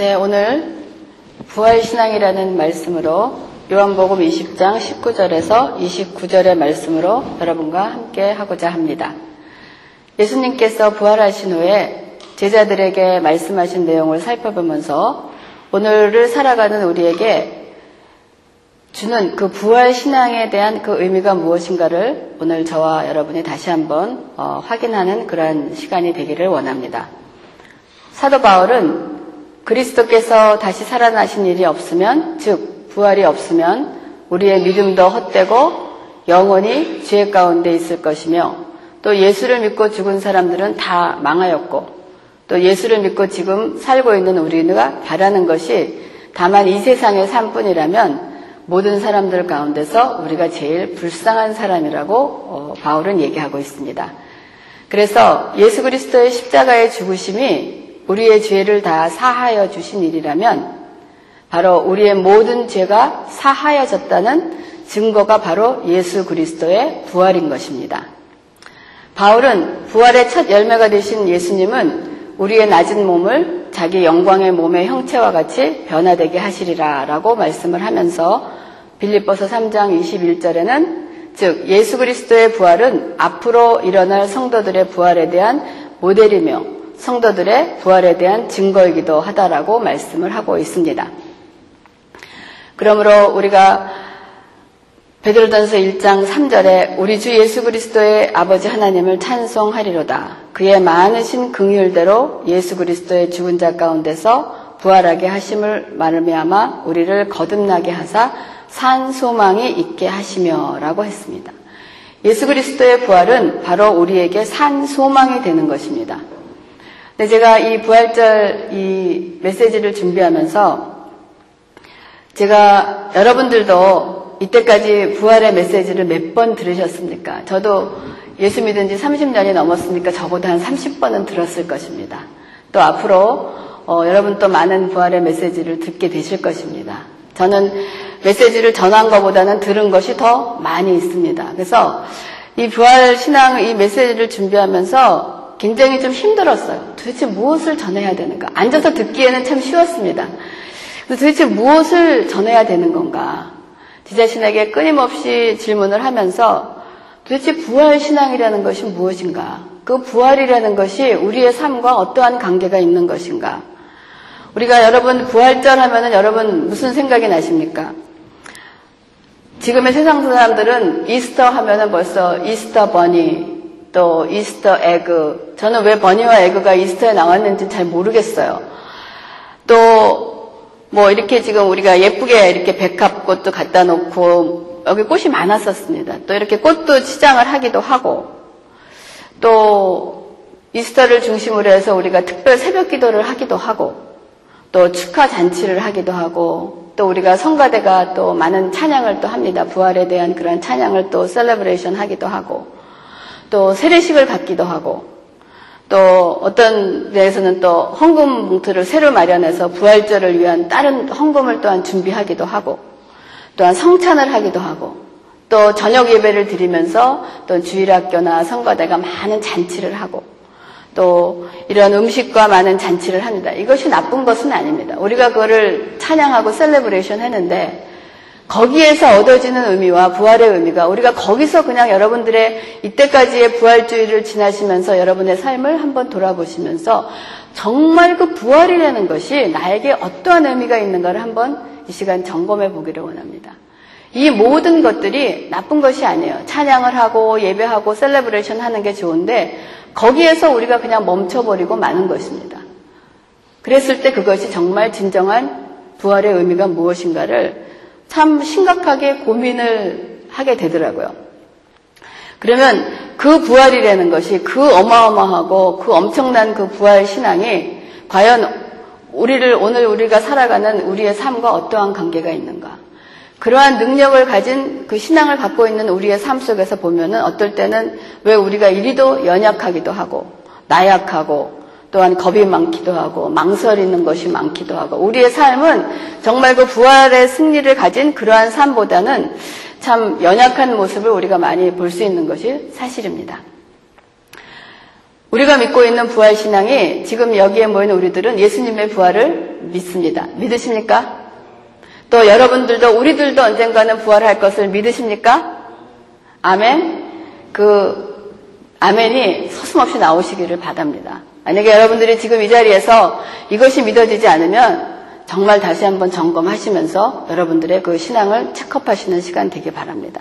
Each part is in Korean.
네, 오늘 부활신앙이라는 말씀으로 요한복음 20장 19절에서 29절의 말씀으로 여러분과 함께 하고자 합니다. 예수님께서 부활하신 후에 제자들에게 말씀하신 내용을 살펴보면서 오늘을 살아가는 우리에게 주는 그 부활 신앙에 대한 그 의미가 무엇인가를 오늘 저와 여러분이 다시 한번 어, 확인하는 그러한 시간이 되기를 원합니다. 사도 바울은 그리스도께서 다시 살아나신 일이 없으면, 즉 부활이 없으면 우리의 믿음도 헛되고 영원히 죄 가운데 있을 것이며 또 예수를 믿고 죽은 사람들은 다 망하였고 또 예수를 믿고 지금 살고 있는 우리가 바라는 것이 다만 이 세상의 삶뿐이라면 모든 사람들 가운데서 우리가 제일 불쌍한 사람이라고 어, 바울은 얘기하고 있습니다. 그래서 예수 그리스도의 십자가의 죽으심이 우리의 죄를 다 사하여 주신 일이라면 바로 우리의 모든 죄가 사하여졌다는 증거가 바로 예수 그리스도의 부활인 것입니다. 바울은 부활의 첫 열매가 되신 예수님은 우리의 낮은 몸을 자기 영광의 몸의 형체와 같이 변화되게 하시리라 라고 말씀을 하면서 빌립보서 3장 21절에는 즉 예수 그리스도의 부활은 앞으로 일어날 성도들의 부활에 대한 모델이며 성도들의 부활에 대한 증거이기도 하다라고 말씀을 하고 있습니다. 그러므로 우리가 베드로전서 1장 3절에 우리 주 예수 그리스도의 아버지 하나님을 찬송하리로다. 그의 많으신 긍휼대로 예수 그리스도의 죽은 자 가운데서 부활하게 하심을 말미암아 우리를 거듭나게 하사 산 소망이 있게 하시며라고 했습니다. 예수 그리스도의 부활은 바로 우리에게 산 소망이 되는 것입니다. 근데 제가 이 부활절 이 메시지를 준비하면서 제가 여러분들도 이때까지 부활의 메시지를 몇 번 들으셨습니까? 저도 예수 믿은 지 30년이 넘었으니까 저보다 한 30번은 들었을 것입니다. 또 앞으로 어, 여러분 또 많은 부활의 메시지를 듣게 되실 것입니다. 저는 메시지를 전한 것보다는 들은 것이 더 많이 있습니다. 그래서 이 부활 신앙 이 메시지를 준비하면서 굉장히 좀 힘들었어요. 도대체 무엇을 전해야 되는가? 앉아서 듣기에는 참 쉬웠습니다. 도대체 무엇을 전해야 되는 건가? 제 자신에게 끊임없이 질문을 하면서 도대체 부활 신앙이라는 것이 무엇인가? 그 부활이라는 것이 우리의 삶과 어떠한 관계가 있는 것인가? 우리가 여러분 부활절 하면은 여러분 무슨 생각이 나십니까? 지금의 세상 사람들은 Easter 하면은 벌써 Easter bunny 또 Easter egg 저는 왜 bunny와 egg가 Easter에 나왔는지 잘 모르겠어요. 또 뭐 이렇게 지금 우리가 예쁘게 이렇게 백합꽃도 갖다 놓고 여기 꽃이 많았었습니다. 또 이렇게 꽃도 치장을 하기도 하고 또 Easter를 중심으로 해서 우리가 특별 새벽 기도를 하기도 하고 또 축하 잔치를 하기도 하고 또 우리가 성가대가 또 많은 찬양을 또 합니다. 부활에 대한 그런 찬양을 또 celebration 하기도 하고 또 세례식을 갖기도 하고 또 어떤 데에서는 또 헌금 봉투를 새로 마련해서 부활절을 위한 다른 헌금을 또한 준비하기도 하고 또한 성찬을 하기도 하고 또 저녁 예배를 드리면서 또 주일학교나 성가대가 많은 잔치를 하고 또 이런 음식과 많은 잔치를 합니다. 이것이 나쁜 것은 아닙니다. 우리가 그거를 찬양하고 celebration 했는데 거기에서 얻어지는 의미와 부활의 의미가 우리가 거기서 그냥 여러분들의 이때까지의 부활주일을 지나시면서 여러분의 삶을 한번 돌아보시면서 정말 그 부활이라는 것이 나에게 어떠한 의미가 있는가를 한번 이 시간 점검해 보기를 원합니다. 이 모든 것들이 나쁜 것이 아니에요. 찬양을 하고 예배하고 celebration 하는 게 좋은데 거기에서 우리가 그냥 멈춰버리고 마는 것입니다. 그랬을 때 그것이 정말 진정한 부활의 의미가 무엇인가를 참 심각하게 고민을 하게 되더라고요. 그러면 그 부활이라는 것이 그 어마어마하고 그 엄청난 그 부활 신앙이 과연 우리를 오늘 우리가 살아가는 우리의 삶과 어떠한 관계가 있는가? 그러한 능력을 가진 그 신앙을 갖고 있는 우리의 삶 속에서 보면은 어떨 때는 왜 우리가 이리도 연약하기도 하고 나약하고 또한 겁이 많기도 하고 망설이는 것이 많기도 하고 우리의 삶은 정말 그 부활의 승리를 가진 그러한 삶보다는 참 연약한 모습을 우리가 많이 볼 수 있는 것이 사실입니다. 우리가 믿고 있는 부활 신앙이 지금 여기에 모인 우리들은 예수님의 부활을 믿습니다. 믿으십니까? 또 여러분들도 우리들도 언젠가는 부활할 것을 믿으십니까? 아멘. 그 아멘이 서슴없이 나오시기를 바랍니다. 만약에 여러분들이 지금 이 자리에서 이것이 믿어지지 않으면 정말 다시 한번 점검하시면서 여러분들의 그 신앙을 체크업하시는 시간 되길 바랍니다.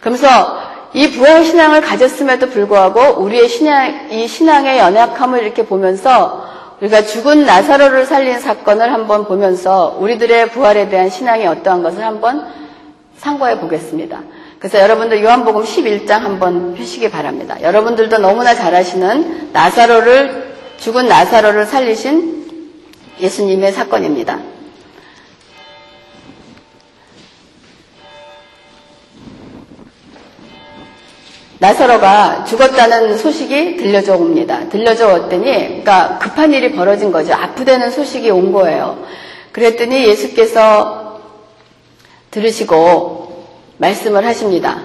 그러면서 이 부활 신앙을 가졌음에도 불구하고 우리의 신앙, 이 신앙의 연약함을 이렇게 보면서 우리가 죽은 나사로를 살린 사건을 한번 보면서 우리들의 부활에 대한 신앙이 어떠한 것을 한번 상고해 보겠습니다. 그래서 여러분들 요한복음 11장 한번 펴시기 바랍니다. 여러분들도 너무나 잘 아시는 나사로를 죽은 나사로를 살리신 예수님의 사건입니다. 나사로가 죽었다는 소식이 들려져 옵니다. 들려져 왔더니, 그러니까 급한 일이 벌어진 거죠. 아프다는 소식이 온 거예요. 그랬더니 예수께서 들으시고 말씀을 하십니다.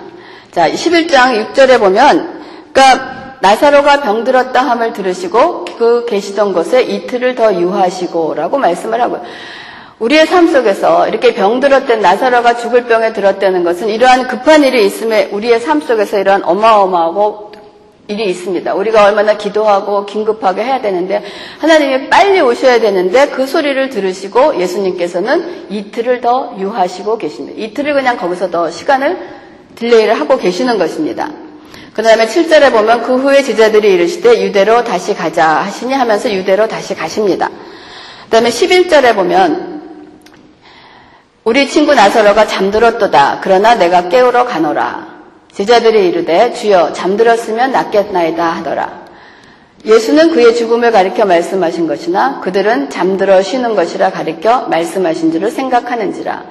자, 11장 6절에 보면, 그러니까 나사로가 병들었다 함을 들으시고 그 계시던 곳에 이틀을 더 유하시고라고 말씀을 하고요. 우리의 삶 속에서 이렇게 병들었던 나사로가 죽을 병에 들었다는 것은 이러한 급한 일이 있음에 우리의 삶 속에서 이러한 어마어마하고 일이 있습니다. 우리가 얼마나 기도하고 긴급하게 해야 되는데 하나님이 빨리 오셔야 되는데 그 소리를 들으시고 예수님께서는 이틀을 더 유하시고 계십니다. 이틀을 그냥 거기서 더 시간을 딜레이를 하고 계시는 것입니다. 그 다음에 7절에 보면 그 후에 제자들이 이르시되 유대로 다시 가자 하시니 하면서 유대로 다시 가십니다. 그 다음에 11절에 보면 우리 친구 나사로가 잠들었도다. 그러나 내가 깨우러 가노라. 제자들이 이르되 주여 잠들었으면 낫겠나이다 하더라. 예수는 그의 죽음을 가리켜 말씀하신 것이나 그들은 잠들어 쉬는 것이라 가리켜 말씀하신 줄을 생각하는지라.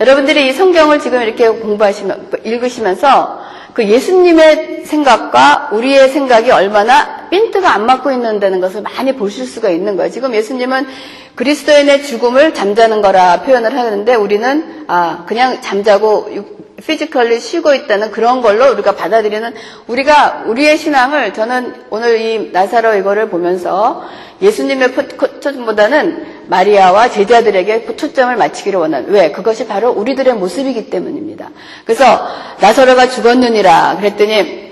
여러분들이 이 성경을 지금 이렇게 공부하시면 읽으시면서 그 예수님의 생각과 우리의 생각이 얼마나 핀트가 안 맞고 있는다는 것을 많이 보실 수가 있는 거예요. 지금 예수님은 그리스도인의 죽음을 잠자는 거라 표현을 하는데 우리는 아 그냥 잠자고 physically 쉬고 있다는 그런 걸로 우리가 받아들이는 우리가 우리의 신앙을 저는 오늘 이 나사로 이거를 보면서 예수님의 초점보다는 마리아와 제자들에게 초점을 맞추기를 원하는 왜 그것이 바로 우리들의 모습이기 때문입니다. 그래서 나사로가 죽었느니라 그랬더니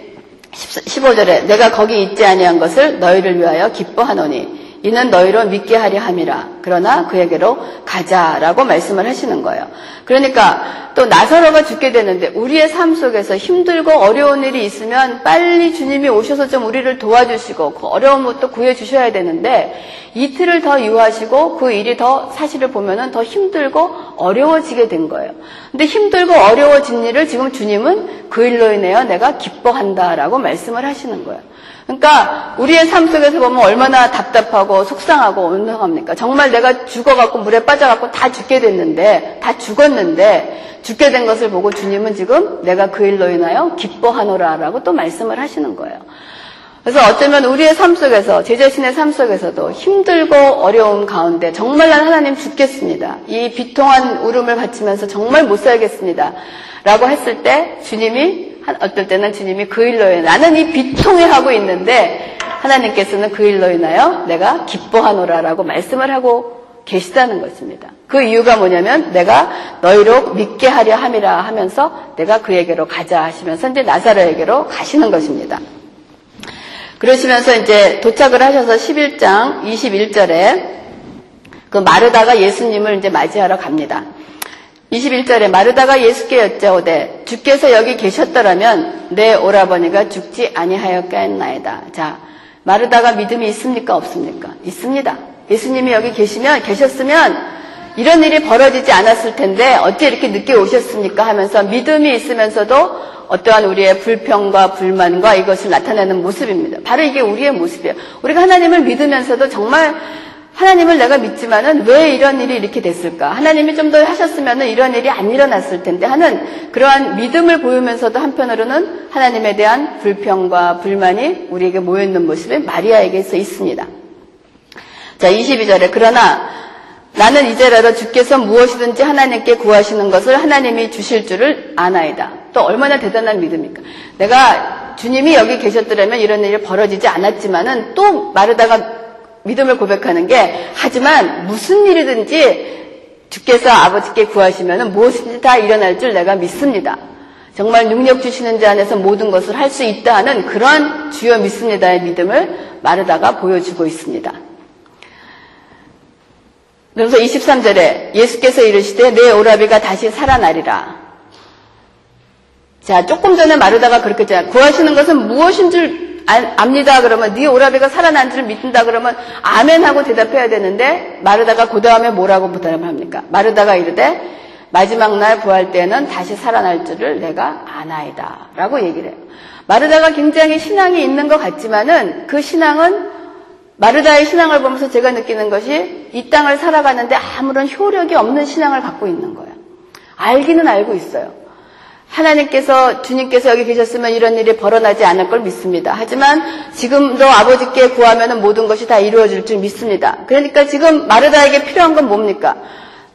15절에 내가 거기 있지 아니한 것을 너희를 위하여 기뻐하노니 이는 너희로 믿게 하려 함이라. 그러나 그에게로 가자라고 말씀을 하시는 거예요. 그러니까 또 나사로가 죽게 되는데 우리의 삶 속에서 힘들고 어려운 일이 있으면 빨리 주님이 오셔서 좀 우리를 도와주시고 그 어려운 것도 구해 주셔야 되는데 이틀을 더 유하시고 그 일이 더 사실을 보면은 더 힘들고 어려워지게 된 거예요. 근데 힘들고 어려워진 일을 지금 주님은 그 일로 인하여 내가 기뻐한다라고 말씀을 하시는 거예요. 그러니까 우리의 삶 속에서 보면 얼마나 답답하고 속상하고 온성합니까? 정말 내가 죽어갖고 물에 빠져갖고 다 죽게 됐는데 다 죽었는데 죽게 된 것을 보고 주님은 지금 내가 그 일로 인하여 기뻐하노라라고 또 말씀을 하시는 거예요. 그래서 어쩌면 우리의 삶 속에서 제 자신의 삶 속에서도 힘들고 어려운 가운데 정말 난 하나님 죽겠습니다. 이 비통한 울음을 바치면서 정말 못 살겠습니다. 라고 했을 때 주님이 어떨 때는 주님이 그 일로 인해 나는 이 비통해 하고 있는데 하나님께서는 그 일로 인하여 내가 기뻐하노라라고 말씀을 하고 계시다는 것입니다. 그 이유가 뭐냐면 내가 너희로 믿게 하려 함이라 하면서 내가 그에게로 가자 하시면서 이제 나사로에게로 가시는 것입니다. 그러시면서 이제 도착을 하셔서 11장 21절에 그 마르다가 예수님을 이제 맞이하러 갑니다. 21절에 마르다가 예수께 여짜오되 주께서 여기 계셨더라면 내 오라버니가 죽지 아니하였겠나이다. 자, 마르다가 믿음이 있습니까 없습니까? 있습니다. 예수님이 여기 계시면 계셨으면 이런 일이 벌어지지 않았을 텐데 어째 이렇게 늦게 오셨습니까 하면서 믿음이 있으면서도 어떠한 우리의 불평과 불만과 이것을 나타내는 모습입니다. 바로 이게 우리의 모습이에요. 우리가 하나님을 믿으면서도 정말 하나님을 내가 믿지만은 왜 이런 일이 이렇게 됐을까? 하나님이 좀 더 하셨으면은 이런 일이 안 일어났을 텐데 하는 그러한 믿음을 보이면서도 한편으로는 하나님에 대한 불평과 불만이 우리에게 모여있는 모습이 마리아에게서 있습니다. 자, 22절에 그러나 나는 이제라도 주께서 무엇이든지 하나님께 구하시는 것을 하나님이 주실 줄을 아나이다. 또 얼마나 대단한 믿음입니까? 내가 주님이 여기 계셨더라면 이런 일이 벌어지지 않았지만은 또 마르다가 믿음을 고백하는 게 하지만 무슨 일이든지 주께서 아버지께 구하시면 무엇이든지 다 일어날 줄 내가 믿습니다. 정말 능력 주시는 자 안에서 모든 것을 할 수 있다 하는 그런 주여 믿습니다의 믿음을 마르다가 보여주고 있습니다. 그래서 23절에 예수께서 이르시되 내 오라비가 다시 살아나리라. 자, 조금 전에 마르다가 그렇게 했잖아요. 구하시는 것은 무엇인 줄 압니다. 그러면 네 오라비가 살아난 줄 믿는다. 그러면 아멘 하고 대답해야 되는데 마르다가 그 다음에 뭐라고 대답합니까? 마르다가 이르되 마지막 날 부활 때는 다시 살아날 줄을 내가 아나이다. 라고 얘기를 해요. 마르다가 굉장히 신앙이 있는 것 같지만은 그 신앙은 마르다의 신앙을 보면서 제가 느끼는 것이 이 땅을 살아가는데 아무런 효력이 없는 신앙을 갖고 있는 거예요. 알기는 알고 있어요. 하나님께서 주님께서 여기 계셨으면 이런 일이 벌어나지 않을 걸 믿습니다. 하지만 지금도 아버지께 구하면 모든 것이 다 이루어질 줄 믿습니다. 그러니까 지금 마르다에게 필요한 건 뭡니까?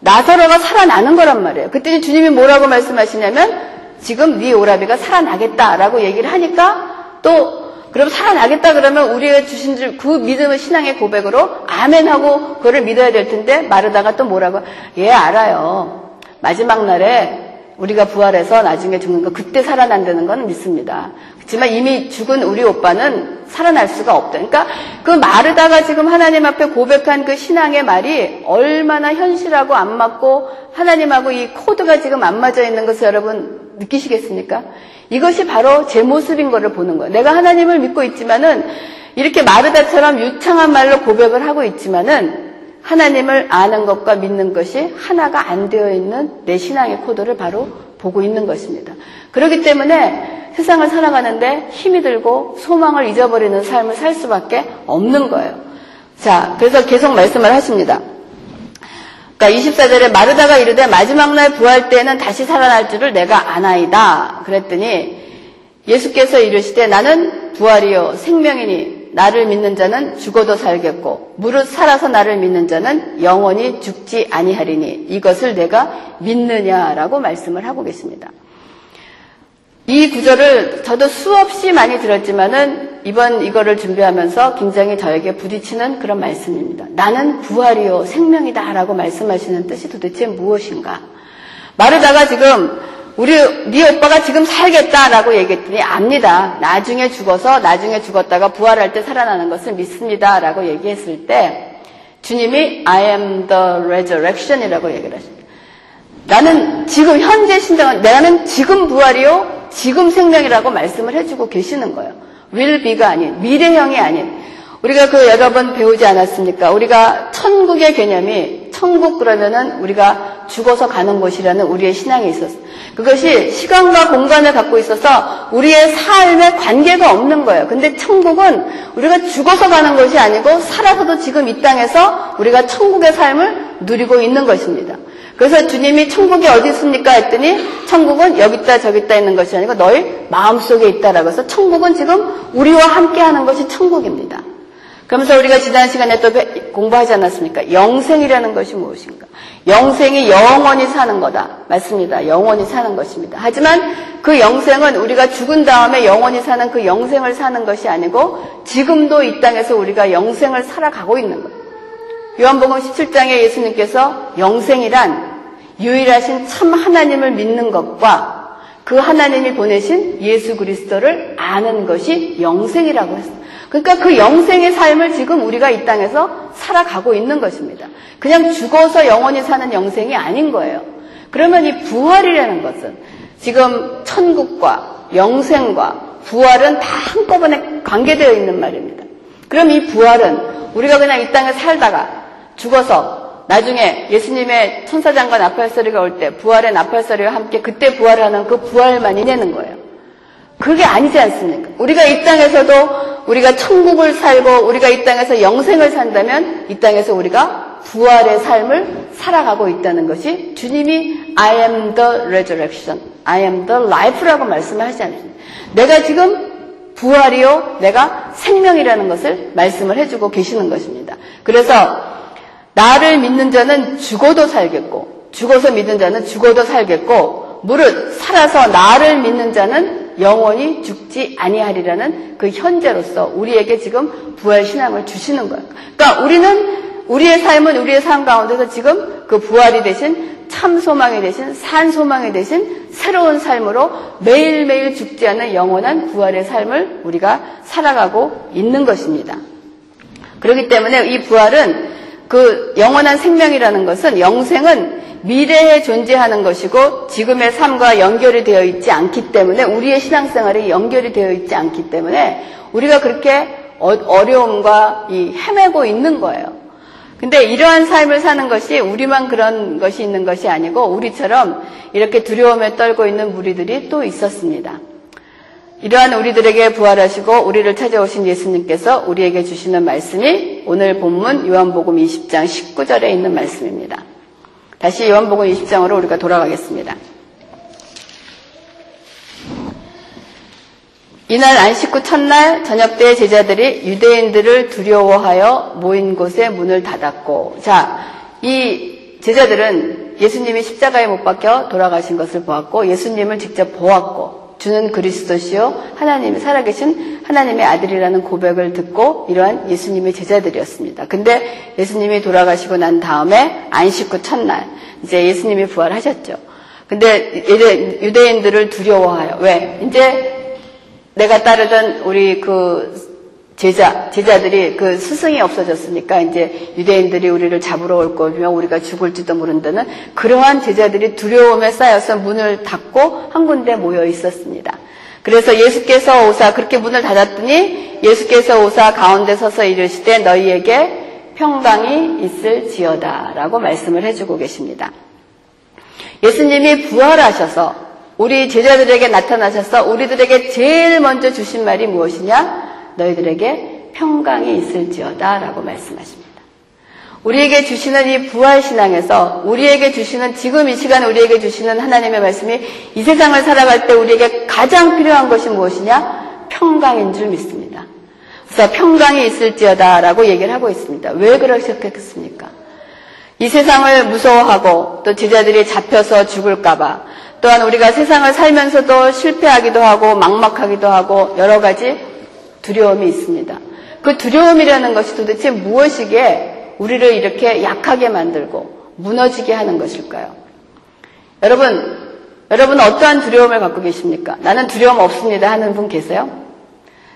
나사로가 살아나는 거란 말이에요. 그때는 주님이 뭐라고 말씀하시냐면 지금 네 오라비가 살아나겠다라고 얘기를 하니까 또 그럼 살아나겠다 그러면 우리가 주신 그 믿음의 신앙의 고백으로 아멘 하고 그거를 믿어야 될 텐데 마르다가 또 뭐라고 예 알아요. 마지막 날에 우리가 부활해서 나중에 죽는 거 그때 살아난다는 건 믿습니다. 그렇지만 이미 죽은 우리 오빠는 살아날 수가 없다. 그러니까 그 마르다가 지금 하나님 앞에 고백한 그 신앙의 말이 얼마나 현실하고 안 맞고 하나님하고 이 코드가 지금 안 맞아 있는 것을 여러분 느끼시겠습니까? 이것이 바로 제 모습인 것을 보는 거예요. 내가 하나님을 믿고 있지만은 이렇게 마르다처럼 유창한 말로 고백을 하고 있지만은 하나님을 아는 것과 믿는 것이 하나가 안 되어 있는 내 신앙의 코드를 바로 보고 있는 것입니다. 그렇기 때문에 세상을 살아가는데 힘이 들고 소망을 잊어버리는 삶을 살 수밖에 없는 거예요. 자, 그래서 계속 말씀을 하십니다. 그러니까 24절에 마르다가 이르되 마지막 날 부활 때는 다시 살아날 줄을 내가 아나이다. 그랬더니 예수께서 이르시되 나는 부활이요 생명이니 나를 믿는 자는 죽어도 살겠고 무릇 살아서 나를 믿는 자는 영원히 죽지 아니하리니 이것을 내가 믿느냐라고 말씀을 하고 계십니다. 이 구절을 저도 수없이 많이 들었지만은 이번 이거를 준비하면서 굉장히 저에게 부딪히는 그런 말씀입니다. 나는 부활이요 생명이다라고 말씀하시는 뜻이 도대체 무엇인가? 마르다가 지금 우리 네 오빠가 지금 살겠다라고 얘기했더니 압니다. 나중에 죽어서 나중에 죽었다가 부활할 때 살아나는 것을 믿습니다라고 얘기했을 때 주님이 I am the resurrection이라고 얘기를 하십니다. 나는 지금 현재 신장은 나는 지금 부활이요 지금 생명이라고 말씀을 해주고 계시는 거예요. will be가 아닌 미래형이 아닌 우리가 그 여러 번 배우지 않았습니까? 우리가 천국의 개념이 천국 그러면은 우리가 죽어서 가는 곳이라는 우리의 신앙이 있었어요. 그것이 시간과 공간을 갖고 있어서 우리의 삶에 관계가 없는 거예요. 근데 천국은 우리가 죽어서 가는 것이 아니고 살아서도 지금 이 땅에서 우리가 천국의 삶을 누리고 있는 것입니다. 그래서 주님이 천국이 어디 있습니까? 했더니 천국은 여기 있다 저기 있다 있는 것이 아니고 너희 마음속에 있다라고 해서 천국은 지금 우리와 함께 하는 것이 천국입니다. 그러면서 우리가 지난 시간에 또 공부하지 않았습니까? 영생이라는 것이 무엇인가? 영생이 영원히 사는 거다. 맞습니다. 영원히 사는 것입니다. 하지만 그 영생은 우리가 죽은 다음에 영원히 사는 그 영생을 사는 것이 아니고 지금도 이 땅에서 우리가 영생을 살아가고 있는 거예요. 요한복음 17장에 예수님께서 영생이란 유일하신 참 하나님을 믿는 것과 그 하나님이 보내신 예수 그리스도를 아는 것이 영생이라고 했어요. 그러니까 그 영생의 삶을 지금 우리가 이 땅에서 살아가고 있는 것입니다. 그냥 죽어서 영원히 사는 영생이 아닌 거예요. 그러면 이 부활이라는 것은 지금 천국과 영생과 부활은 다 한꺼번에 관계되어 있는 말입니다. 그럼 이 부활은 우리가 그냥 이 땅에 살다가 죽어서 나중에 예수님의 천사장과 나팔소리가 올 때 부활의 나팔소리와 함께 그때 부활하는 그 부활만이 내는 거예요. 그게 아니지 않습니까? 우리가 이 땅에서도 우리가 천국을 살고 우리가 이 땅에서 영생을 산다면 이 땅에서 우리가 부활의 삶을 살아가고 있다는 것이 주님이 I am the resurrection, I am the life라고 말씀을 하지 않습니까? 내가 지금 부활이요, 내가 생명이라는 것을 말씀을 해주고 계시는 것입니다. 그래서 나를 믿는 자는 죽어도 살겠고, 죽어서 믿는 자는 죽어도 살겠고, 무릇 살아서 나를 믿는 자는 영원히 죽지 아니하리라는 그 현재로서 우리에게 지금 부활 신앙을 주시는 거예요. 그러니까 우리는 우리의 삶은 우리의 삶 가운데서 지금 그 부활이 되신 참 소망이 되신 산 소망이 되신 새로운 삶으로 매일매일 죽지 않는 영원한 부활의 삶을 우리가 살아가고 있는 것입니다. 그렇기 때문에 이 부활은 그 영원한 생명이라는 것은 영생은 미래에 존재하는 것이고 지금의 삶과 연결이 되어 있지 않기 때문에 우리의 신앙생활이 연결이 되어 있지 않기 때문에 우리가 그렇게 어, 어려움과 이 헤매고 있는 거예요. 근데 이러한 삶을 사는 것이 우리만 그런 것이 있는 것이 아니고 우리처럼 이렇게 두려움에 떨고 있는 무리들이 또 있었습니다. 이러한 우리들에게 부활하시고 우리를 찾아오신 예수님께서 우리에게 주시는 말씀이 오늘 본문 요한복음 20장 19절에 있는 말씀입니다. 다시 요한복음 20장으로 우리가 돌아가겠습니다. 이날 안식 후 첫날 저녁 때 제자들이 유대인들을 두려워하여 모인 곳에 문을 닫았고 자, 이 제자들은 예수님이 십자가에 못 박혀 돌아가신 것을 보았고 예수님을 직접 보았고 주는 그리스도시요 하나님이 살아계신 하나님의 아들이라는 고백을 듣고 이러한 예수님의 제자들이었습니다. 근데 예수님이 돌아가시고 난 다음에 안식 후 첫날 이제 예수님이 부활하셨죠. 근데 유대인들을 두려워하여 왜 이제 내가 따르던 우리 그 제자, 제자들이 그 스승이 없어졌으니까 이제 유대인들이 우리를 잡으러 올 거면 우리가 죽을지도 모른다는 그러한 제자들이 두려움에 쌓여서 문을 닫고 한 군데 모여 있었습니다. 그래서 예수께서 오사 그렇게 문을 닫았더니 예수께서 오사 가운데 서서 이르시되 너희에게 평강이 있을지어다라고 말씀을 해주고 계십니다. 예수님이 부활하셔서 우리 제자들에게 나타나셔서 우리들에게 제일 먼저 주신 말이 무엇이냐? 너희들에게 평강이 있을지어다 라고 말씀하십니다. 우리에게 주시는 이 부활신앙에서 우리에게 주시는 지금 이 시간 우리에게 주시는 하나님의 말씀이 이 세상을 살아갈 때 우리에게 가장 필요한 것이 무엇이냐? 평강인 줄 믿습니다. 그래서 평강이 있을지어다 라고 얘기를 하고 있습니다. 왜 그러셨겠습니까? 이 세상을 무서워하고 또 제자들이 잡혀서 죽을까봐 또한 우리가 세상을 살면서도 실패하기도 하고 막막하기도 하고 여러 가지 두려움이 있습니다. 그 두려움이라는 것이 도대체 무엇이기에 우리를 이렇게 약하게 만들고 무너지게 하는 것일까요? 여러분, 여러분 어떠한 두려움을 갖고 계십니까? 나는 두려움 없습니다 하는 분 계세요?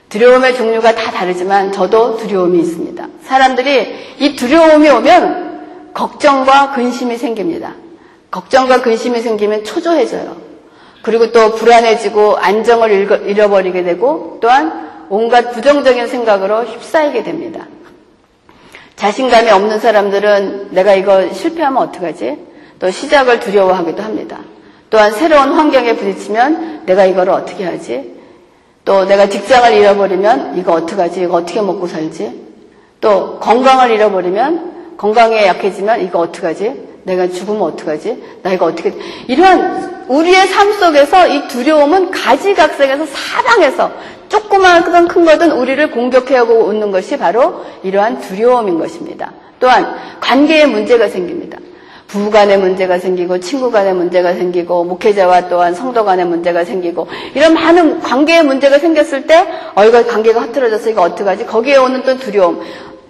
두려움의 종류가 다 다르지만 저도 두려움이 있습니다. 사람들이 이 두려움이 오면 걱정과 근심이 생깁니다. 걱정과 근심이 생기면 초조해져요. 그리고 또 불안해지고 안정을 잃어버리게 되고 또한 온갖 부정적인 생각으로 휩싸이게 됩니다. 자신감이 없는 사람들은 내가 이거 실패하면 어떡하지? 또 시작을 두려워하기도 합니다. 또한 새로운 환경에 부딪히면 내가 이걸 어떻게 하지? 또 내가 직장을 잃어버리면 이거 어떡하지? 이거 어떻게 먹고 살지? 또 건강을 잃어버리면 건강에 약해지면 이거 어떡하지? 내가 죽으면 어떡하지? 나 이거 어떻게, 이러한 우리의 삶 속에서 이 두려움은 가지각색에서 사방에서 조그마한 큰 거든 우리를 공격해오고 오는 것이 바로 이러한 두려움인 것입니다. 또한 관계에 문제가 생깁니다. 부부 간의 문제가 생기고 친구 간의 문제가 생기고 목회자와 또한 성도 간의 문제가 생기고 이런 많은 관계에 문제가 생겼을 때 어, 이거 관계가 흐트러져서 이거 어떡하지? 거기에 오는 또 두려움.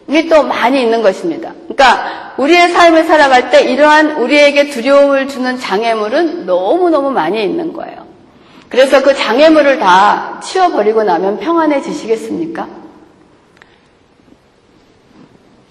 이게 또 많이 있는 것입니다. 그러니까 우리의 삶을 살아갈 때 이러한 우리에게 두려움을 주는 장애물은 너무너무 많이 있는 거예요. 그래서 그 장애물을 다 치워버리고 나면 평안해지시겠습니까?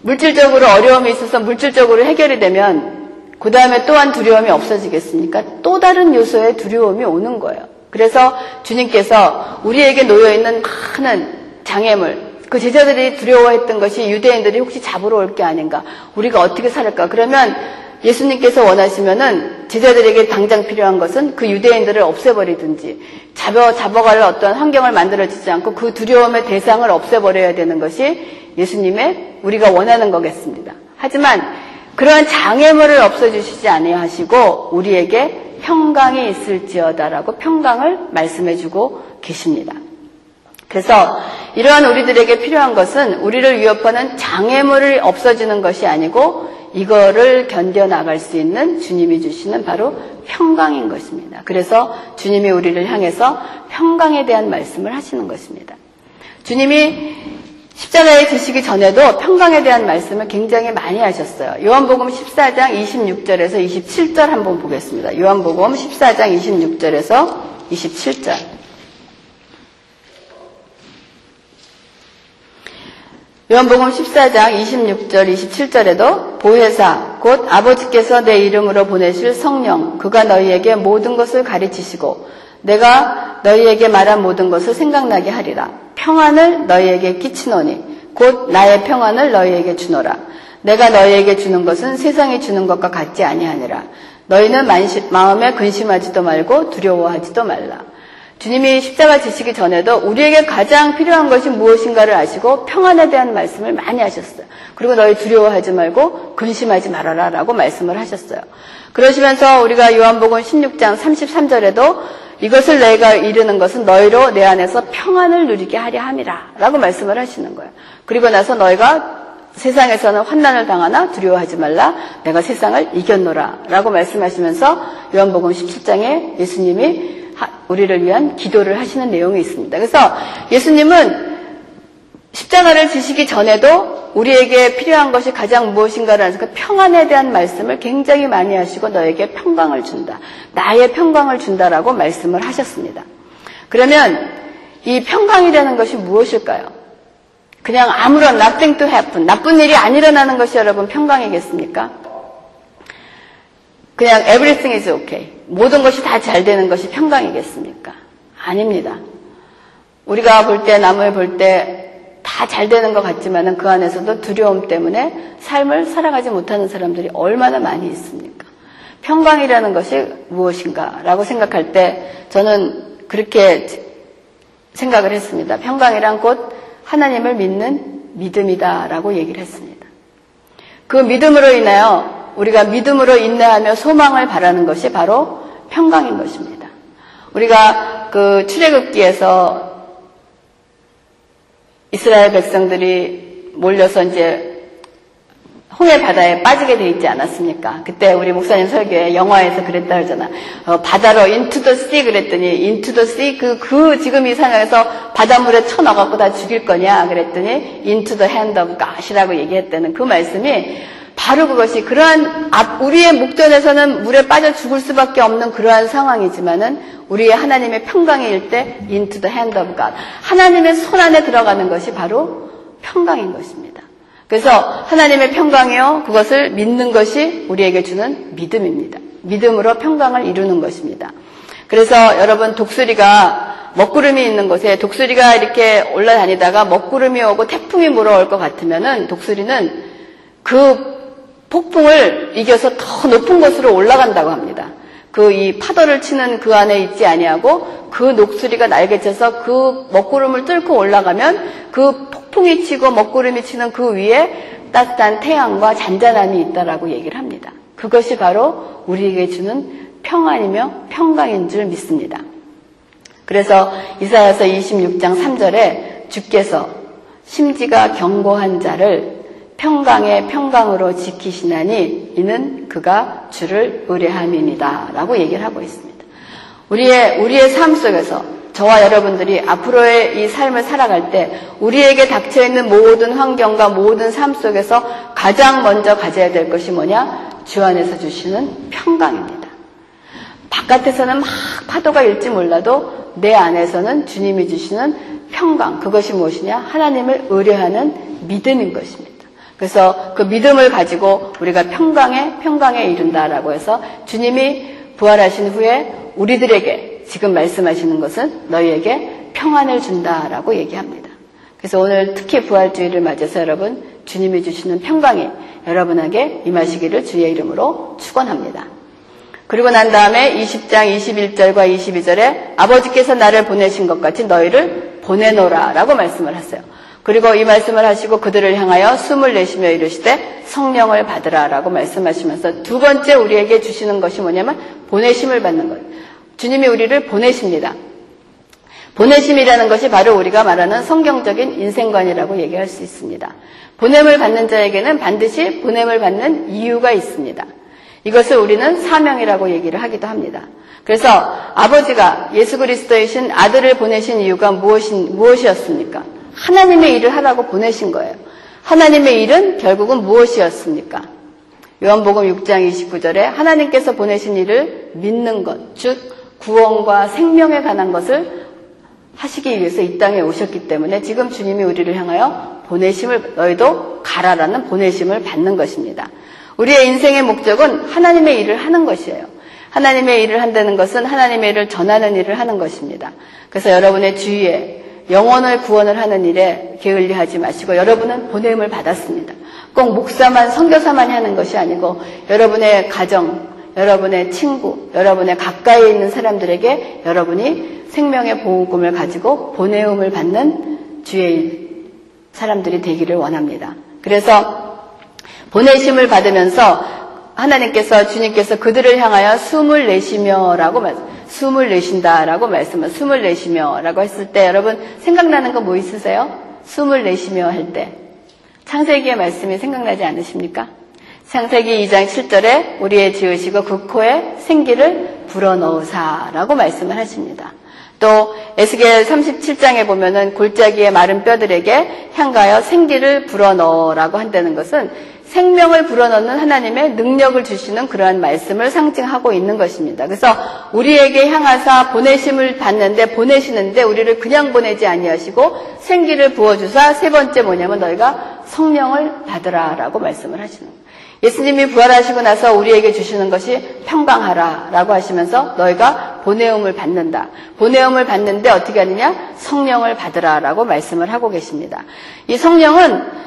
물질적으로 어려움이 있어서 물질적으로 해결이 되면 그 다음에 또한 두려움이 없어지겠습니까? 또 다른 요소의 두려움이 오는 거예요. 그래서 주님께서 우리에게 놓여있는 많은 장애물, 그 제자들이 두려워했던 것이 유대인들이 혹시 잡으러 올 게 아닌가. 우리가 어떻게 살을까. 그러면 예수님께서 원하시면은 제자들에게 당장 필요한 것은 그 유대인들을 없애버리든지 잡아, 잡아갈 어떤 환경을 만들어지지 않고 그 두려움의 대상을 없애버려야 되는 것이 예수님의 우리가 원하는 거겠습니다. 하지만 그러한 장애물을 없애주시지 아니하시고 우리에게 평강이 있을지어다라고 평강을 말씀해주고 계십니다. 그래서 이러한 우리들에게 필요한 것은 우리를 위협하는 장애물을 없어지는 것이 아니고 이거를 견뎌나갈 수 있는 주님이 주시는 바로 평강인 것입니다. 그래서 주님이 우리를 향해서 평강에 대한 말씀을 하시는 것입니다. 주님이 십자가에 드시기 전에도 평강에 대한 말씀을 굉장히 많이 하셨어요. 요한복음 14장 26절에서 27절 한번 보겠습니다. 요한복음 14장 26절에서 27절. 요한복음 14장 26절 27절에도 보혜사 곧 아버지께서 내 이름으로 보내실 성령 그가 너희에게 모든 것을 가르치시고 내가 너희에게 말한 모든 것을 생각나게 하리라. 평안을 너희에게 끼치노니 곧 나의 평안을 너희에게 주노라. 내가 너희에게 주는 것은 세상이 주는 것과 같지 아니하니라. 너희는 마음에 근심하지도 말고 두려워하지도 말라 주님이 십자가 지시기 전에도 우리에게 가장 필요한 것이 무엇인가를 아시고 평안에 대한 말씀을 많이 하셨어요. 그리고 너희 두려워하지 말고 근심하지 말아라 라고 말씀을 하셨어요. 그러시면서 우리가 요한복음 16장 33절에도 이것을 내가 이르는 것은 너희로 내 안에서 평안을 누리게 하려 함이라 라고 말씀을 하시는 거예요. 그리고 나서 너희가 세상에서는 환난을 당하나 두려워하지 말라 내가 세상을 이겼노라 라고 말씀하시면서 요한복음 17장에 예수님이 우리를 위한 기도를 하시는 내용이 있습니다. 그래서 예수님은 십자가를 지시기 전에도 우리에게 필요한 것이 가장 무엇인가를 아서 그 평안에 대한 말씀을 굉장히 많이 하시고 너에게 평강을 준다. 나의 평강을 준다라고 말씀을 하셨습니다. 그러면 이 평강이라는 것이 무엇일까요? 그냥 아무런 nothing to happen, 나쁜 일이 안 일어나는 것이 여러분 평강이겠습니까? 그냥 everything is okay. 모든 것이 다 잘 되는 것이 평강이겠습니까? 아닙니다. 우리가 볼 때, 남을 볼 때 다 잘 되는 것 같지만 그 안에서도 두려움 때문에 삶을 살아가지 못하는 사람들이 얼마나 많이 있습니까? 평강이라는 것이 무엇인가? 라고 생각할 때 저는 그렇게 생각을 했습니다. 평강이란 곧 하나님을 믿는 믿음이다. 라고 얘기를 했습니다. 그 믿음으로 인하여 우리가 믿음으로 인내하며 소망을 바라는 것이 바로 평강인 것입니다. 우리가 그 출애굽기에서 이스라엘 백성들이 몰려서 이제 홍해 바다에 빠지게 돼 있지 않았습니까? 그때 우리 목사님 설교에 영화에서 그랬다 그러잖아. 어, 바다로 into the sea 그랬더니 into the sea 그, 그 지금 이 상황에서 바닷물에 쳐넣어갖고 다 죽일 거냐 그랬더니 the hand of God이라고 얘기했다는 그 말씀이 바로 그것이 그러한 우리의 목전에서는 물에 빠져 죽을 수밖에 없는 그러한 상황이지만은 우리의 하나님의 평강일 때 into the hand of God 하나님의 손 안에 들어가는 것이 바로 평강인 것입니다. 그래서 하나님의 평강이요 그것을 믿는 것이 우리에게 주는 믿음입니다. 믿음으로 평강을 이루는 것입니다. 그래서 여러분 독수리가 먹구름이 있는 곳에 독수리가 이렇게 올라다니다가 먹구름이 오고 태풍이 물어올 것 같으면은 독수리는 그 폭풍을 이겨서 더 높은 곳으로 올라간다고 합니다. 그 이 파도를 치는 그 안에 있지 아니하고 그 녹수리가 날개쳐서 그 먹구름을 뚫고 올라가면 그 폭풍이 치고 먹구름이 치는 그 위에 따뜻한 태양과 잔잔함이 있다라고 얘기를 합니다. 그것이 바로 우리에게 주는 평안이며 평강인 줄 믿습니다. 그래서 이사야서 26장 3절에 주께서 심지가 견고한 자를 평강의 평강으로 지키시나니 이는 그가 주를 의뢰함이니다. 라고 얘기를 하고 있습니다. 우리의, 우리의 삶 속에서 저와 여러분들이 앞으로의 이 삶을 살아갈 때 우리에게 닥쳐있는 모든 환경과 모든 삶 속에서 가장 먼저 가져야 될 것이 뭐냐? 주 안에서 주시는 평강입니다. 바깥에서는 막 파도가 일지 몰라도 내 안에서는 주님이 주시는 평강. 그것이 무엇이냐? 하나님을 의뢰하는 믿음인 것입니다. 그래서 그 믿음을 가지고 우리가 평강에 평강에 이른다라고 해서 주님이 부활하신 후에 우리들에게 지금 말씀하시는 것은 너희에게 평안을 준다라고 얘기합니다. 그래서 오늘 특히 부활주의를 맞아서 여러분 주님이 주시는 평강이 여러분에게 임하시기를 주의 이름으로 축원합니다. 그리고 난 다음에 20장 21절과 22절에 아버지께서 나를 보내신 것 같이 너희를 보내노라라고 말씀을 하세요. 그리고 이 말씀을 하시고 그들을 향하여 숨을 내쉬며 이르시되 성령을 받으라라고 말씀하시면서 두 번째 우리에게 주시는 것이 뭐냐면 보내심을 받는 거예요. 주님이 우리를 보내십니다. 보내심이라는 것이 바로 우리가 말하는 성경적인 인생관이라고 얘기할 수 있습니다. 보냄을 받는 자에게는 반드시 보냄을 받는 이유가 있습니다. 이것을 우리는 사명이라고 얘기를 하기도 합니다. 그래서 아버지가 예수 그리스도이신 아들을 보내신 이유가 무엇이, 무엇이었습니까? 하나님의 일을 하라고 보내신 거예요. 하나님의 일은 결국은 무엇이었습니까? 요한복음 6장 29절에 하나님께서 보내신 일을 믿는 것, 즉 구원과 생명에 관한 것을 하시기 위해서 이 땅에 오셨기 때문에 지금 주님이 우리를 향하여 보내심을 너희도 가라라는 보내심을 받는 것입니다. 우리의 인생의 목적은 하나님의 일을 하는 것이에요. 하나님의 일을 한다는 것은 하나님의 일을 전하는 일을 하는 것입니다. 그래서 여러분의 주위에 영혼을 구원을 하는 일에 게을리하지 마시고 여러분은 보냄을 받았습니다. 꼭 목사만 선교사만 하는 것이 아니고 여러분의 가정, 여러분의 친구, 여러분의 가까이 있는 사람들에게 여러분이 생명의 보호금을 가지고 보내음을 받는 주의 사람들이 되기를 원합니다. 그래서 보내심을 받으면서 하나님께서 주님께서 그들을 향하여 숨을 내쉬며라고 말 숨을 내쉰다라고 말씀을 숨을 내쉬며라고 했을 때 여러분 생각나는 거 뭐 있으세요? 숨을 내쉬며 할 때 창세기의 말씀이 생각나지 않으십니까? 창세기 2장 7절에 우리의 지으시고 그 코에 생기를 불어넣으사라고 말씀을 하십니다. 또 에스겔 37장에 보면은 골짜기의 마른 뼈들에게 향가여 생기를 불어넣어라고 한다는 것은 생명을 불어넣는 하나님의 능력을 주시는 그러한 말씀을 상징하고 있는 것입니다. 그래서 우리에게 향하사 보내심을 받는데 보내시는데 우리를 그냥 보내지 아니하시고 생기를 부어주사 세 번째 뭐냐면 너희가 성령을 받으라라고 말씀을 하시는 거예요. 예수님이 부활하시고 나서 우리에게 주시는 것이 평강하라 라고 하시면서 너희가 보내음을 받는다. 보내음을 받는데 어떻게 하느냐? 성령을 받으라 라고 말씀을 하고 계십니다. 이 성령은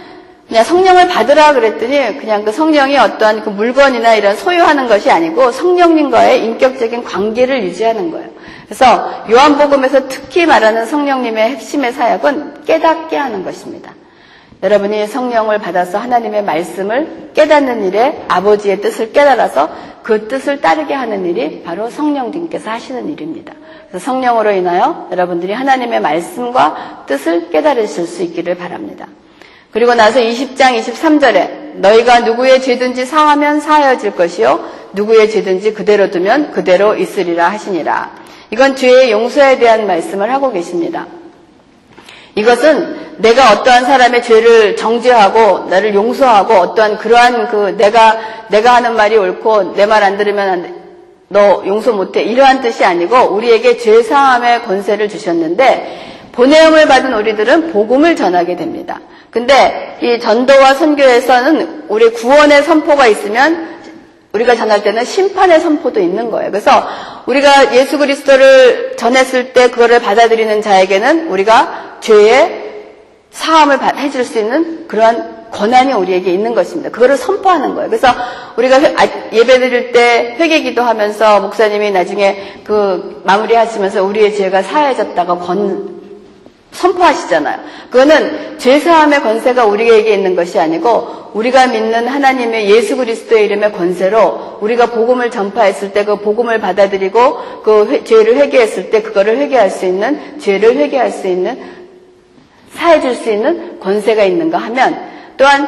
그냥 성령을 받으라 그랬더니 그냥 그 성령이 어떠한 그 물건이나 이런 소유하는 것이 아니고 성령님과의 인격적인 관계를 유지하는 거예요. 그래서 요한복음에서 특히 말하는 성령님의 핵심의 사역은 깨닫게 하는 것입니다. 여러분이 성령을 받아서 하나님의 말씀을 깨닫는 일에 아버지의 뜻을 깨달아서 그 뜻을 따르게 하는 일이 바로 성령님께서 하시는 일입니다. 그래서 성령으로 인하여 여러분들이 하나님의 말씀과 뜻을 깨달으실 수 있기를 바랍니다. 그리고 나서 20장 23절에 너희가 누구의 죄든지 사하면 사하여질 것이요 누구의 죄든지 그대로 두면 그대로 있으리라 하시니라. 이건 죄의 용서에 대한 말씀을 하고 계십니다. 이것은 내가 어떠한 사람의 죄를 정죄하고 나를 용서하고 어떠한 그러한 그 내가 내가 하는 말이 옳고 내 말 안 들으면 너 용서 못해 이러한 뜻이 아니고 우리에게 죄 사함의 권세를 주셨는데 보내음을 받은 우리들은 복음을 전하게 됩니다. 근데 이 전도와 선교에서는 우리 구원의 선포가 있으면 우리가 전할 때는 심판의 선포도 있는 거예요. 그래서 우리가 예수 그리스도를 전했을 때 그거를 받아들이는 자에게는 우리가 죄의 사함을 해줄 수 있는 그러한 권한이 우리에게 있는 것입니다. 그거를 선포하는 거예요. 그래서 우리가 아, 예배 드릴 때 회개 기도 하면서 목사님이 나중에 그 마무리 하시면서 우리의 죄가 사해졌다고 건, 선포하시잖아요. 그거는 죄사함의 권세가 우리에게 있는 것이 아니고 우리가 믿는 하나님의 예수 그리스도의 이름의 권세로 우리가 복음을 전파했을 때 그 복음을 받아들이고 그 회, 죄를 회개했을 때 그거를 회개할 수 있는 죄를 회개할 수 있는 사해줄 수 있는 권세가 있는가 하면 또한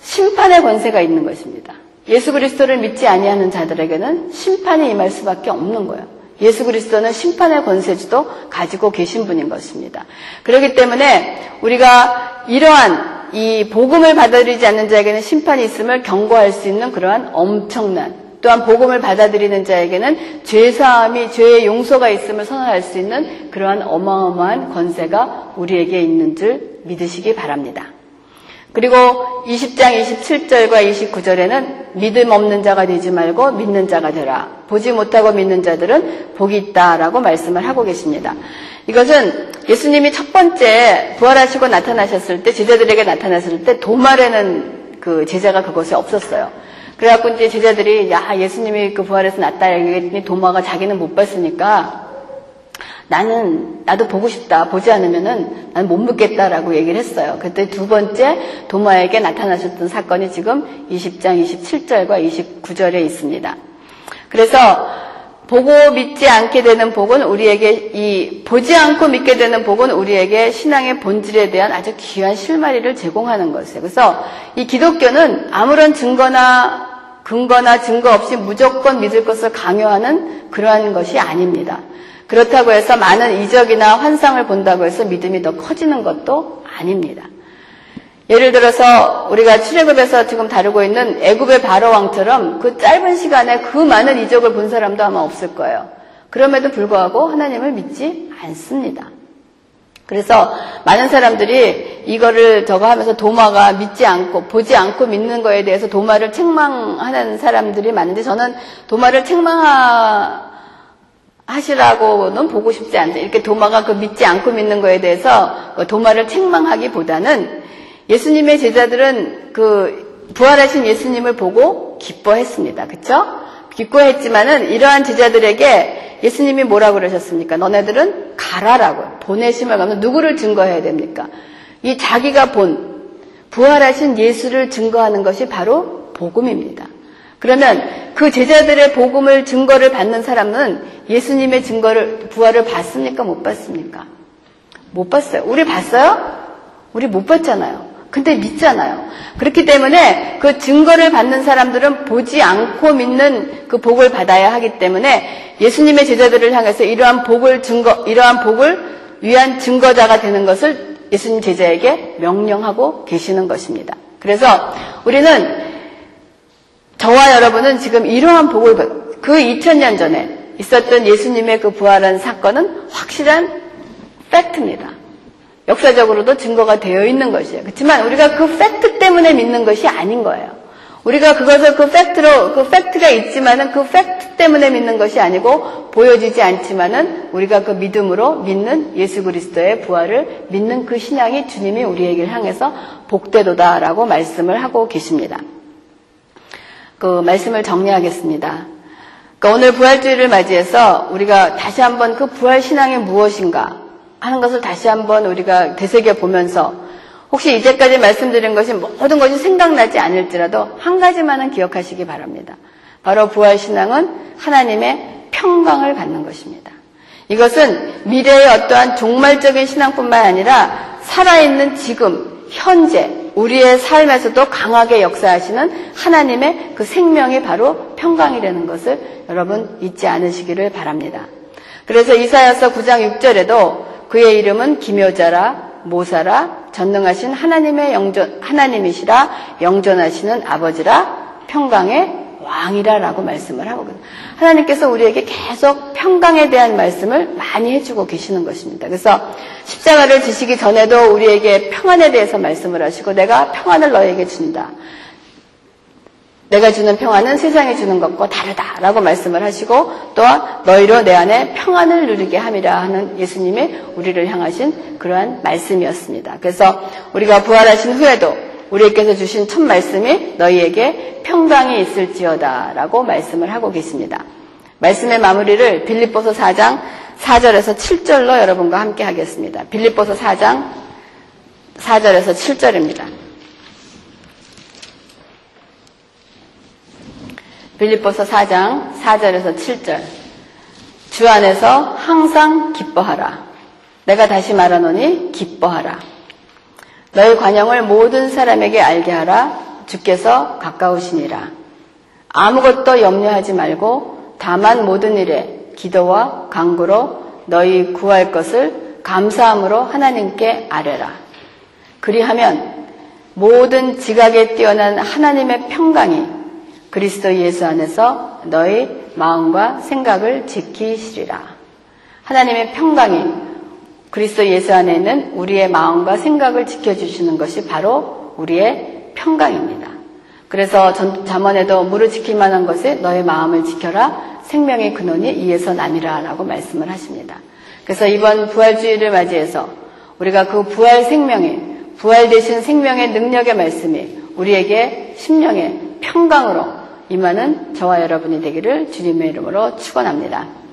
심판의 권세가 있는 것입니다. 예수 그리스도를 믿지 아니하는 자들에게는 심판이 임할 수밖에 없는 거예요. 예수 그리스도는 심판의 권세지도 가지고 계신 분인 것입니다. 그렇기 때문에 우리가 이러한 이 복음을 받아들이지 않는 자에게는 심판이 있음을 경고할 수 있는 그러한 엄청난 또한 복음을 받아들이는 자에게는 죄사함이 죄의 용서가 있음을 선언할 수 있는 그러한 어마어마한 권세가 우리에게 있는 줄 믿으시기 바랍니다. 그리고 20장 27절과 29절에는 믿음 없는 자가 되지 말고 믿는 자가 되라. 보지 못하고 믿는 자들은 복이 있다라고 말씀을 하고 계십니다. 이것은 예수님이 첫 번째 부활하시고 나타나셨을 때 제자들에게 나타났을 때 도말에는 그 제자가 그곳에 없었어요. 그래갖고 이제 제자들이 야 예수님이 그 부활해서 났다 얘기했더니 도마가 자기는 못 봤으니까 나는 나도 보고 싶다. 보지 않으면은 나는 못 묻겠다라고 얘기를 했어요. 그때 두 번째 도마에게 나타나셨던 사건이 지금 20장 27절과 29절에 있습니다. 그래서 보고 믿지 않게 되는 복은 우리에게 이 보지 않고 믿게 되는 복은 우리에게 신앙의 본질에 대한 아주 귀한 실마리를 제공하는 것이에요. 그래서 이 기독교는 아무런 증거나 근거나 증거 없이 무조건 믿을 것을 강요하는 그러한 것이 아닙니다. 그렇다고 해서 많은 이적이나 환상을 본다고 해서 믿음이 더 커지는 것도 아닙니다. 예를 들어서 우리가 출애굽에서 지금 다루고 있는 애굽의 바로 왕처럼 그 짧은 시간에 그 많은 이적을 본 사람도 아마 없을 거예요. 그럼에도 불구하고 하나님을 믿지 않습니다. 그래서 많은 사람들이 이거를 저거 하면서 도마가 믿지 않고 보지 않고 믿는 거에 대해서 도마를 책망하는 사람들이 많은데 저는 도마를 책망하 시라고는 보고 싶지 않아요. 이렇게 도마가 그 믿지 않고 믿는 거에 대해서 그 도마를 책망하기보다는 예수님의 제자들은 그 부활하신 예수님을 보고 기뻐했습니다. 그렇죠? 기뻐했지만은 이러한 제자들에게 예수님이 뭐라고 그러셨습니까? 너네들은 가라라고 보내심을 가면 누구를 증거해야 됩니까? 이 자기가 본 부활하신 예수를 증거하는 것이 바로 복음입니다. 그러면 그 제자들의 복음을 증거를 받는 사람은 예수님의 증거를 부활을 봤습니까? 못 봤습니까? 못 봤어요. 우리 봤어요? 우리 못 봤잖아요. 근데 믿잖아요. 그렇기 때문에 그 증거를 받는 사람들은 보지 않고 믿는 그 복을 받아야 하기 때문에 예수님의 제자들을 향해서 이러한 복을 증거, 이러한 복을 위한 증거자가 되는 것을 예수님 제자에게 명령하고 계시는 것입니다. 그래서 우리는 저와 여러분은 지금 이러한 복을 그 2000년 전에 있었던 예수님의 그 부활한 사건은 확실한 fact입니다. 역사적으로도 증거가 되어 있는 것이에요. 그렇지만 우리가 그 팩트 때문에 믿는 것이 아닌 거예요. 우리가 그것을 그 fact로 그 fact가 있지만은 그 팩트 때문에 믿는 것이 아니고 보여지지 않지만은 우리가 그 믿음으로 믿는 예수 그리스도의 부활을 믿는 그 신앙이 주님이 우리에게 향해서 복되도다라고 말씀을 하고 계십니다. 그 말씀을 정리하겠습니다. 그러니까 오늘 부활주의를 맞이해서 우리가 다시 한번 그 부활 신앙이 무엇인가 하는 것을 다시 한번 우리가 되새겨 보면서 혹시 이제까지 말씀드린 것이 모든 것이 생각나지 않을지라도 한 가지만은 기억하시기 바랍니다. 바로 부활신앙은 하나님의 평강을 갖는 것입니다. 이것은 미래의 어떠한 종말적인 신앙뿐만 아니라 살아있는 지금, 현재, 우리의 삶에서도 강하게 역사하시는 하나님의 그 생명이 바로 평강이라는 것을 여러분 잊지 않으시기를 바랍니다. 그래서 이사야서 9장 6절에도 그의 이름은 기묘자라 모사라 전능하신 하나님의 영존 하나님이시라 영존하시는 아버지라 평강의 왕이라라고 말씀을 하거든요. 하나님께서 우리에게 계속 평강에 대한 말씀을 많이 해주고 계시는 것입니다. 그래서 십자가를 지시기 전에도 우리에게 평안에 대해서 말씀을 하시고 내가 평안을 너에게 준다. 내가 주는 평안은 세상에 주는 것과 다르다라고 말씀을 하시고 또한 너희로 내 안에 평안을 누리게 함이라 하는 예수님의 우리를 향하신 그러한 말씀이었습니다. 그래서 우리가 부활하신 후에도 우리에게서 주신 첫 말씀이 너희에게 평강이 있을지어다라고 말씀을 하고 계십니다. 말씀의 마무리를 빌립보서 4장 4절에서 7절로 여러분과 함께 하겠습니다. 빌립보서 4장 4절에서 7절입니다. 빌립보서 4장 4절에서 7절. 주 안에서 항상 기뻐하라. 내가 다시 말하노니 기뻐하라. 너희 관영을 모든 사람에게 알게 하라. 주께서 가까우시니라. 아무것도 염려하지 말고 다만 모든 일에 기도와 강구로 너희 구할 것을 감사함으로 하나님께 아뢰라. 그리하면 모든 지각에 뛰어난 하나님의 평강이 그리스도 예수 안에서 너희 마음과 생각을 지키시리라. 하나님의 평강이 그리스도 예수 안에 있는 우리의 마음과 생각을 지켜주시는 것이 바로 우리의 평강입니다. 그래서 잠언에도 무릎 지킬 만한 것에 너의 마음을 지켜라. 생명의 근원이 이에서 남이라 라고 말씀을 하십니다. 그래서 이번 부활주의를 맞이해서 우리가 그 부활 생명의, 부활 되신 생명의 능력의 말씀이 우리에게 심령의 평강으로 임하는 저와 여러분이 되기를 주님의 이름으로 축원합니다.